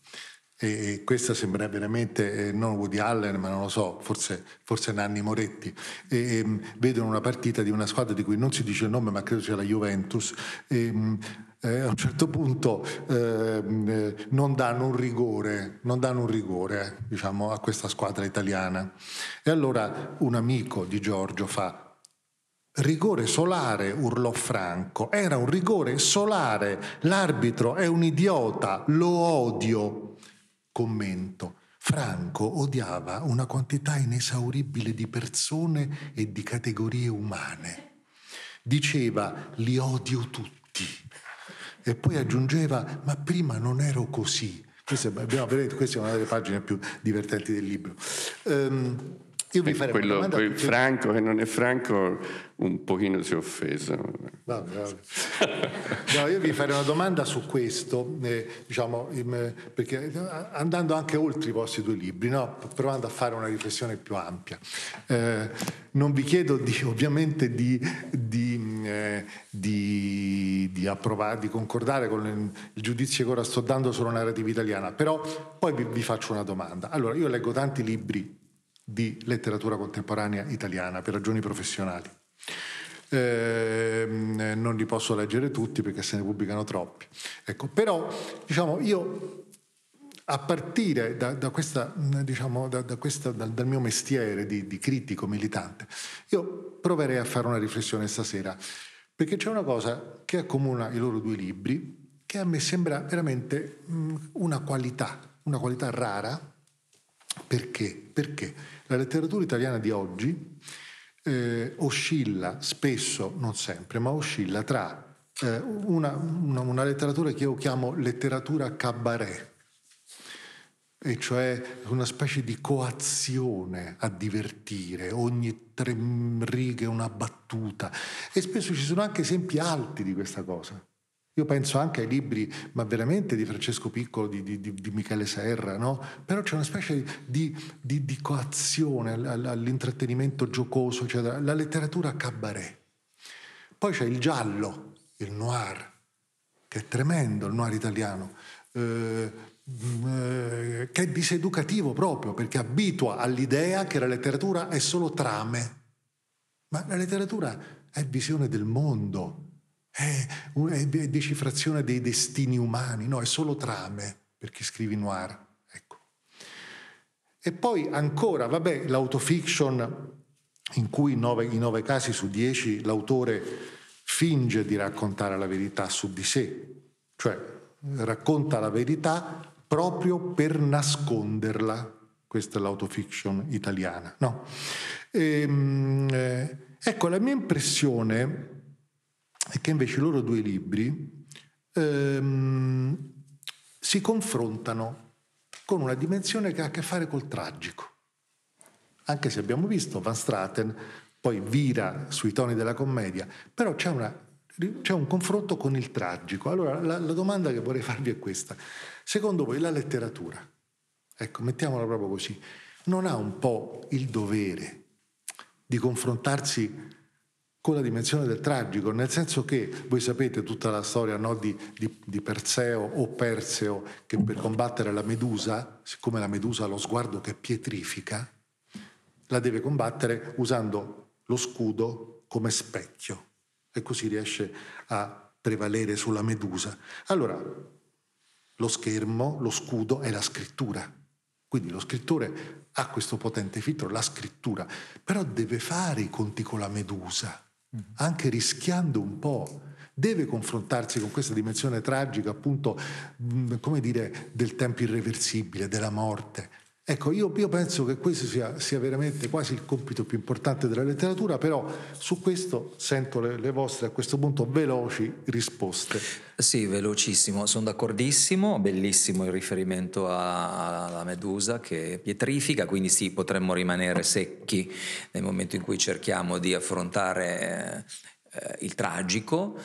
e questa sembra veramente, eh, non Woody Allen, ma non lo so, forse, forse Nanni Moretti, e, e, ehm, vedono una partita di una squadra di cui non si dice il nome, ma credo sia la Juventus, e, ehm, eh, a un certo punto ehm, eh, non danno un rigore, danno un rigore diciamo, a questa squadra italiana. E allora un amico di Giorgio fa Rigore solare, urlò Franco. Era un rigore solare. L'arbitro è un idiota, lo odio. Commento. Franco odiava una quantità inesauribile di persone e di categorie umane. Diceva li odio tutti. E poi aggiungeva ma prima non ero così. Questa, questa è una delle pagine più divertenti del libro. Um, io vi farei quello, una domanda. Franco che non è Franco un pochino si è offeso. Vabbè, vabbè. No, io vi farei una domanda su questo, eh, diciamo, perché eh, andando anche oltre i vostri due libri, no? provando a fare una riflessione più ampia. Eh, non vi chiedo di, (laughs) ovviamente di, di, eh, di, di, approvare, di concordare con il giudizio che ora sto dando sulla narrativa italiana, però poi vi, vi faccio una domanda. Allora, io leggo tanti libri di letteratura contemporanea italiana per ragioni professionali. Eh, non li posso leggere tutti perché se ne pubblicano troppi. Ecco, però diciamo, io a partire da, da questa, diciamo, da, da questa, dal, dal, mio mestiere di, di critico militante, io proverei a fare una riflessione stasera, perché c'è una cosa che accomuna i loro due libri, che a me sembra veramente una qualità, una qualità rara, perché? Perché la letteratura italiana di oggi eh, oscilla spesso, non sempre, ma oscilla tra eh, una, una, una, letteratura che io chiamo letteratura cabaret, e cioè una specie di coazione a divertire, ogni tre righe una battuta. E spesso ci sono anche esempi alti di questa cosa. Io penso anche ai libri, ma veramente di Francesco Piccolo, di, di, di Michele Serra, no? Però c'è una specie di, di coazione all'intrattenimento giocoso, eccetera. La letteratura cabaret. Poi c'è il giallo, il noir, che è tremendo, il noir italiano. Eh, eh, che è diseducativo proprio perché abitua all'idea che la letteratura è solo trame. Ma la letteratura è visione del mondo, è, è decifrazione dei destini umani, no, è solo trame per chi scrive noir. Ecco. E poi ancora, vabbè, l'autofiction in cui nove, in nove casi su dieci l'autore finge di raccontare la verità su di sé, cioè racconta la verità proprio per nasconderla. Questa è l'autofiction italiana. No? E, ehm, eh, ecco, la mia impressione è che invece i loro due libri ehm, si confrontano con una dimensione che ha a che fare col tragico. Anche se abbiamo visto Van Straten poi vira sui toni della commedia, però c'è, una, c'è un confronto con il tragico. Allora la, la domanda che vorrei farvi è questa. Secondo voi la letteratura, ecco, mettiamola proprio così, non ha un po' il dovere di confrontarsi con la dimensione del tragico, nel senso che voi sapete tutta la storia no, di, di, di, Perseo o Perseo che per combattere la Medusa, siccome la Medusa ha lo sguardo che pietrifica, la deve combattere usando lo scudo come specchio e così riesce a prevalere sulla Medusa. Allora, lo schermo, lo scudo è la scrittura. Quindi lo scrittore ha questo potente filtro, la scrittura, però deve fare i conti con la Medusa anche rischiando un po', deve confrontarsi con questa dimensione tragica, appunto, come dire, del tempo irreversibile, della morte. Ecco, io, io, penso che questo sia, sia, veramente quasi il compito più importante della letteratura, però su questo sento le, le, vostre a questo punto veloci risposte. Sì, velocissimo, sono d'accordissimo, bellissimo il riferimento alla Medusa che pietrifica, quindi sì, potremmo rimanere secchi nel momento in cui cerchiamo di affrontare eh, il tragico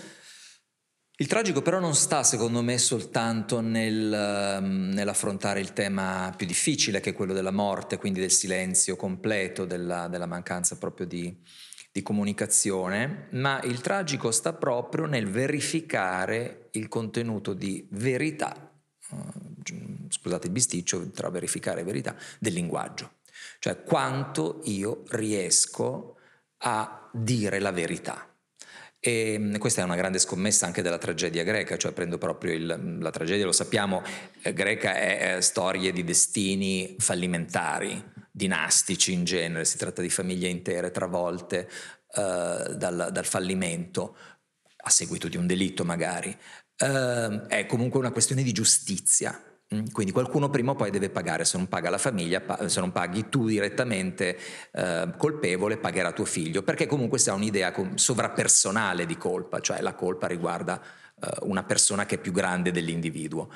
il tragico però non sta secondo me soltanto nel, ehm, nell'affrontare il tema più difficile che è quello della morte, quindi del silenzio completo, della, della mancanza proprio di, di comunicazione, ma il tragico sta proprio nel verificare il contenuto di verità, uh, scusate il bisticcio tra verificare e verità, del linguaggio, cioè quanto io riesco a dire la verità. E mm, questa è una grande scommessa anche della tragedia greca, cioè prendo proprio il, la tragedia, lo sappiamo, eh, greca è, è storie di destini fallimentari, dinastici in genere, si tratta di famiglie intere travolte eh, dal, dal, fallimento, a seguito di un delitto magari. Eh, è comunque una questione di giustizia, quindi qualcuno prima o poi deve pagare, se non paga la famiglia, se non paghi tu direttamente eh, colpevole, pagherà tuo figlio, perché comunque si ha un'idea sovrapersonale di colpa, cioè la colpa riguarda eh, una persona che è più grande dell'individuo.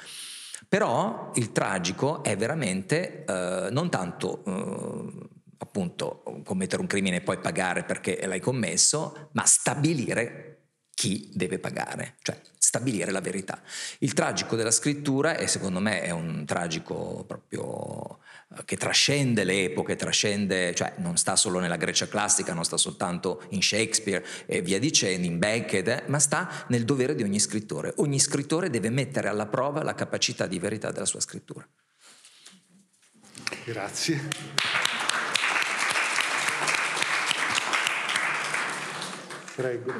Però il tragico è veramente eh, non tanto eh, appunto commettere un crimine e poi pagare perché l'hai commesso, ma stabilire chi deve pagare, cioè stabilire la verità. Il tragico della scrittura, e secondo me è un tragico proprio eh, che trascende le epoche, trascende, cioè non sta solo nella Grecia classica, non sta soltanto in Shakespeare e via dicendo, in Beckett, eh, ma sta nel dovere di ogni scrittore. Ogni scrittore deve mettere alla prova la capacità di verità della sua scrittura. Grazie.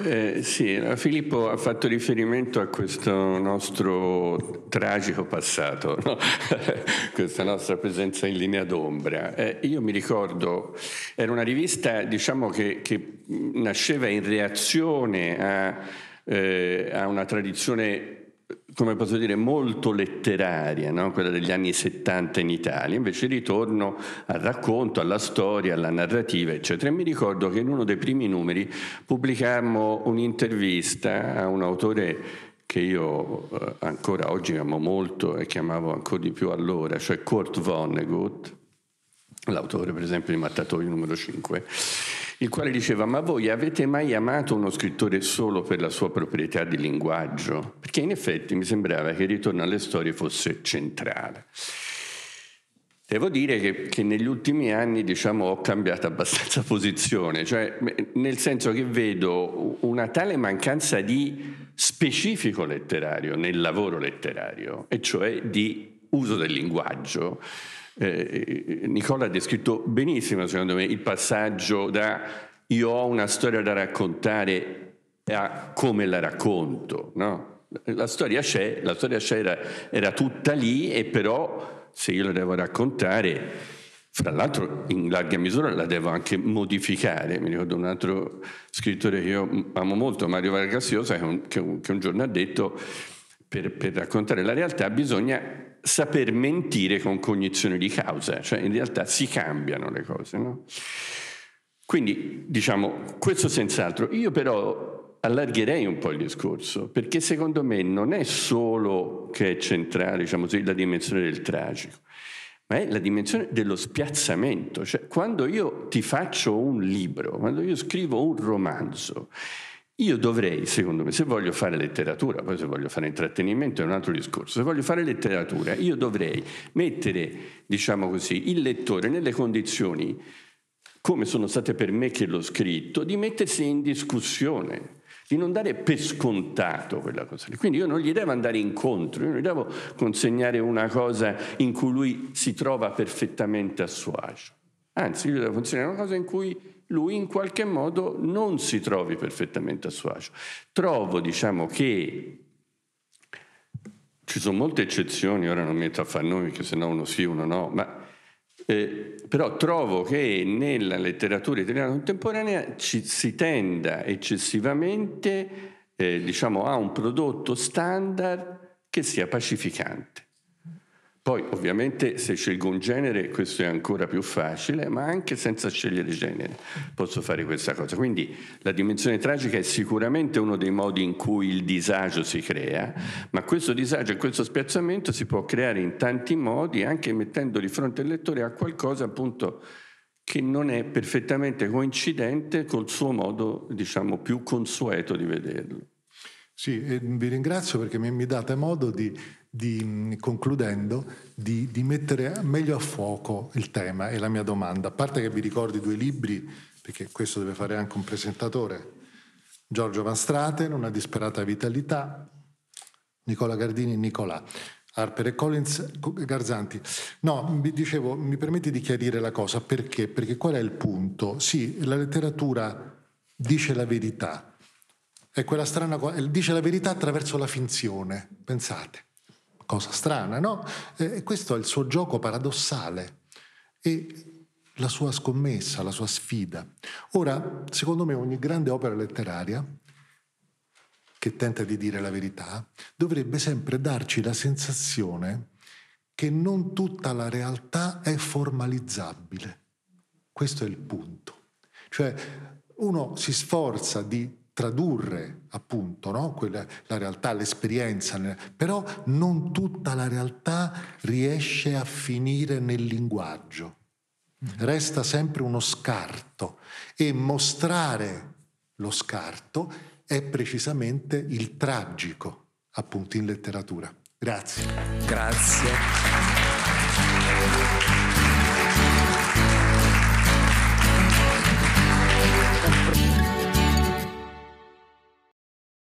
Eh, sì, Filippo ha fatto riferimento a questo nostro tragico passato, no? (laughs) questa nostra presenza in linea d'ombra. Eh, io mi ricordo, era una rivista diciamo, che, che nasceva in reazione a, eh, a una tradizione come posso dire, molto letteraria, no? quella degli anni 70 in Italia, invece ritorno al racconto, alla storia, alla narrativa, eccetera. E mi ricordo che in uno dei primi numeri pubblicammo un'intervista a un autore che io eh, ancora oggi amo molto e chiamavo ancora di più allora, cioè Kurt Vonnegut, l'autore per esempio di Mattatoio numero 5 il quale diceva ma voi avete mai amato uno scrittore solo per la sua proprietà di linguaggio? Perché in effetti mi sembrava che il ritorno alle storie fosse centrale. Devo dire che, che negli ultimi anni diciamo, ho cambiato abbastanza (laughs) posizione, cioè, nel senso che vedo una tale mancanza di specifico letterario nel lavoro letterario, e cioè di uso del linguaggio, eh, Nicola ha descritto benissimo, secondo me, il passaggio da io ho una storia da raccontare a come la racconto. No? La storia c'è, la storia c'è era, era tutta lì e però se io la devo raccontare fra l'altro in larga misura la devo anche modificare. Mi ricordo un altro scrittore che io amo molto, Mario Vargas Llosa, che che un giorno ha detto per, per, raccontare la realtà bisogna saper mentire con cognizione di causa, cioè in realtà si cambiano le cose. No? Quindi diciamo questo senz'altro. Io però allargherei un po' il discorso, perché secondo me non è solo che è centrale diciamo la dimensione del tragico, ma è la dimensione dello spiazzamento. Cioè, quando io ti faccio un libro, quando io scrivo un romanzo, io dovrei, secondo me, se voglio fare letteratura, poi se voglio fare intrattenimento è un altro discorso, se voglio fare letteratura, io dovrei mettere, diciamo così, il lettore nelle condizioni, come sono state per me che l'ho scritto, di mettersi in discussione, di non dare per scontato quella cosa. Quindi io non gli devo andare incontro, io non gli devo consegnare una cosa in cui lui si trova perfettamente a suo agio. Anzi, io gli devo consegnare una cosa in cui lui in qualche modo non si trovi perfettamente a suo agio. Trovo, diciamo, che ci sono molte eccezioni, ora non metto a fare nomi, che se no uno sì, uno no, ma eh, però trovo che nella letteratura italiana contemporanea ci, si tenda eccessivamente eh, diciamo, a un prodotto standard che sia pacificante. Poi ovviamente se scelgo un genere questo è ancora più facile, ma anche senza scegliere genere posso fare questa cosa. Quindi la dimensione tragica è sicuramente uno dei modi in cui il disagio si crea, ma questo disagio e questo spiazzamento si può creare in tanti modi, anche mettendo di fronte al lettore a qualcosa appunto che non è perfettamente coincidente col suo modo, diciamo, più consueto di vederlo. Sì, vi ringrazio perché mi date modo di di, concludendo, di, di, mettere meglio a fuoco il tema e la mia domanda. A parte che vi ricordi due libri, perché questo deve fare anche un presentatore, Giorgio Van Straten, Una disperata vitalità, Nicola Gardini e Nicolà. Harper e Collins Garzanti. No, vi dicevo, mi permetti di chiarire la cosa, perché? Perché qual è il punto? Sì, la letteratura dice la verità, è quella strana, dice la verità attraverso la finzione, pensate cosa strana, no? E questo è il suo gioco paradossale e la sua scommessa, la sua sfida. Ora, secondo me ogni grande opera letteraria che tenta di dire la verità dovrebbe sempre darci la sensazione che non tutta la realtà è formalizzabile. Questo è il punto. Cioè uno si sforza di tradurre appunto no? Quella, la realtà, l'esperienza, però non tutta la realtà riesce a finire nel linguaggio. Resta sempre uno scarto e mostrare lo scarto è precisamente il tragico, appunto, in letteratura. Grazie. Grazie.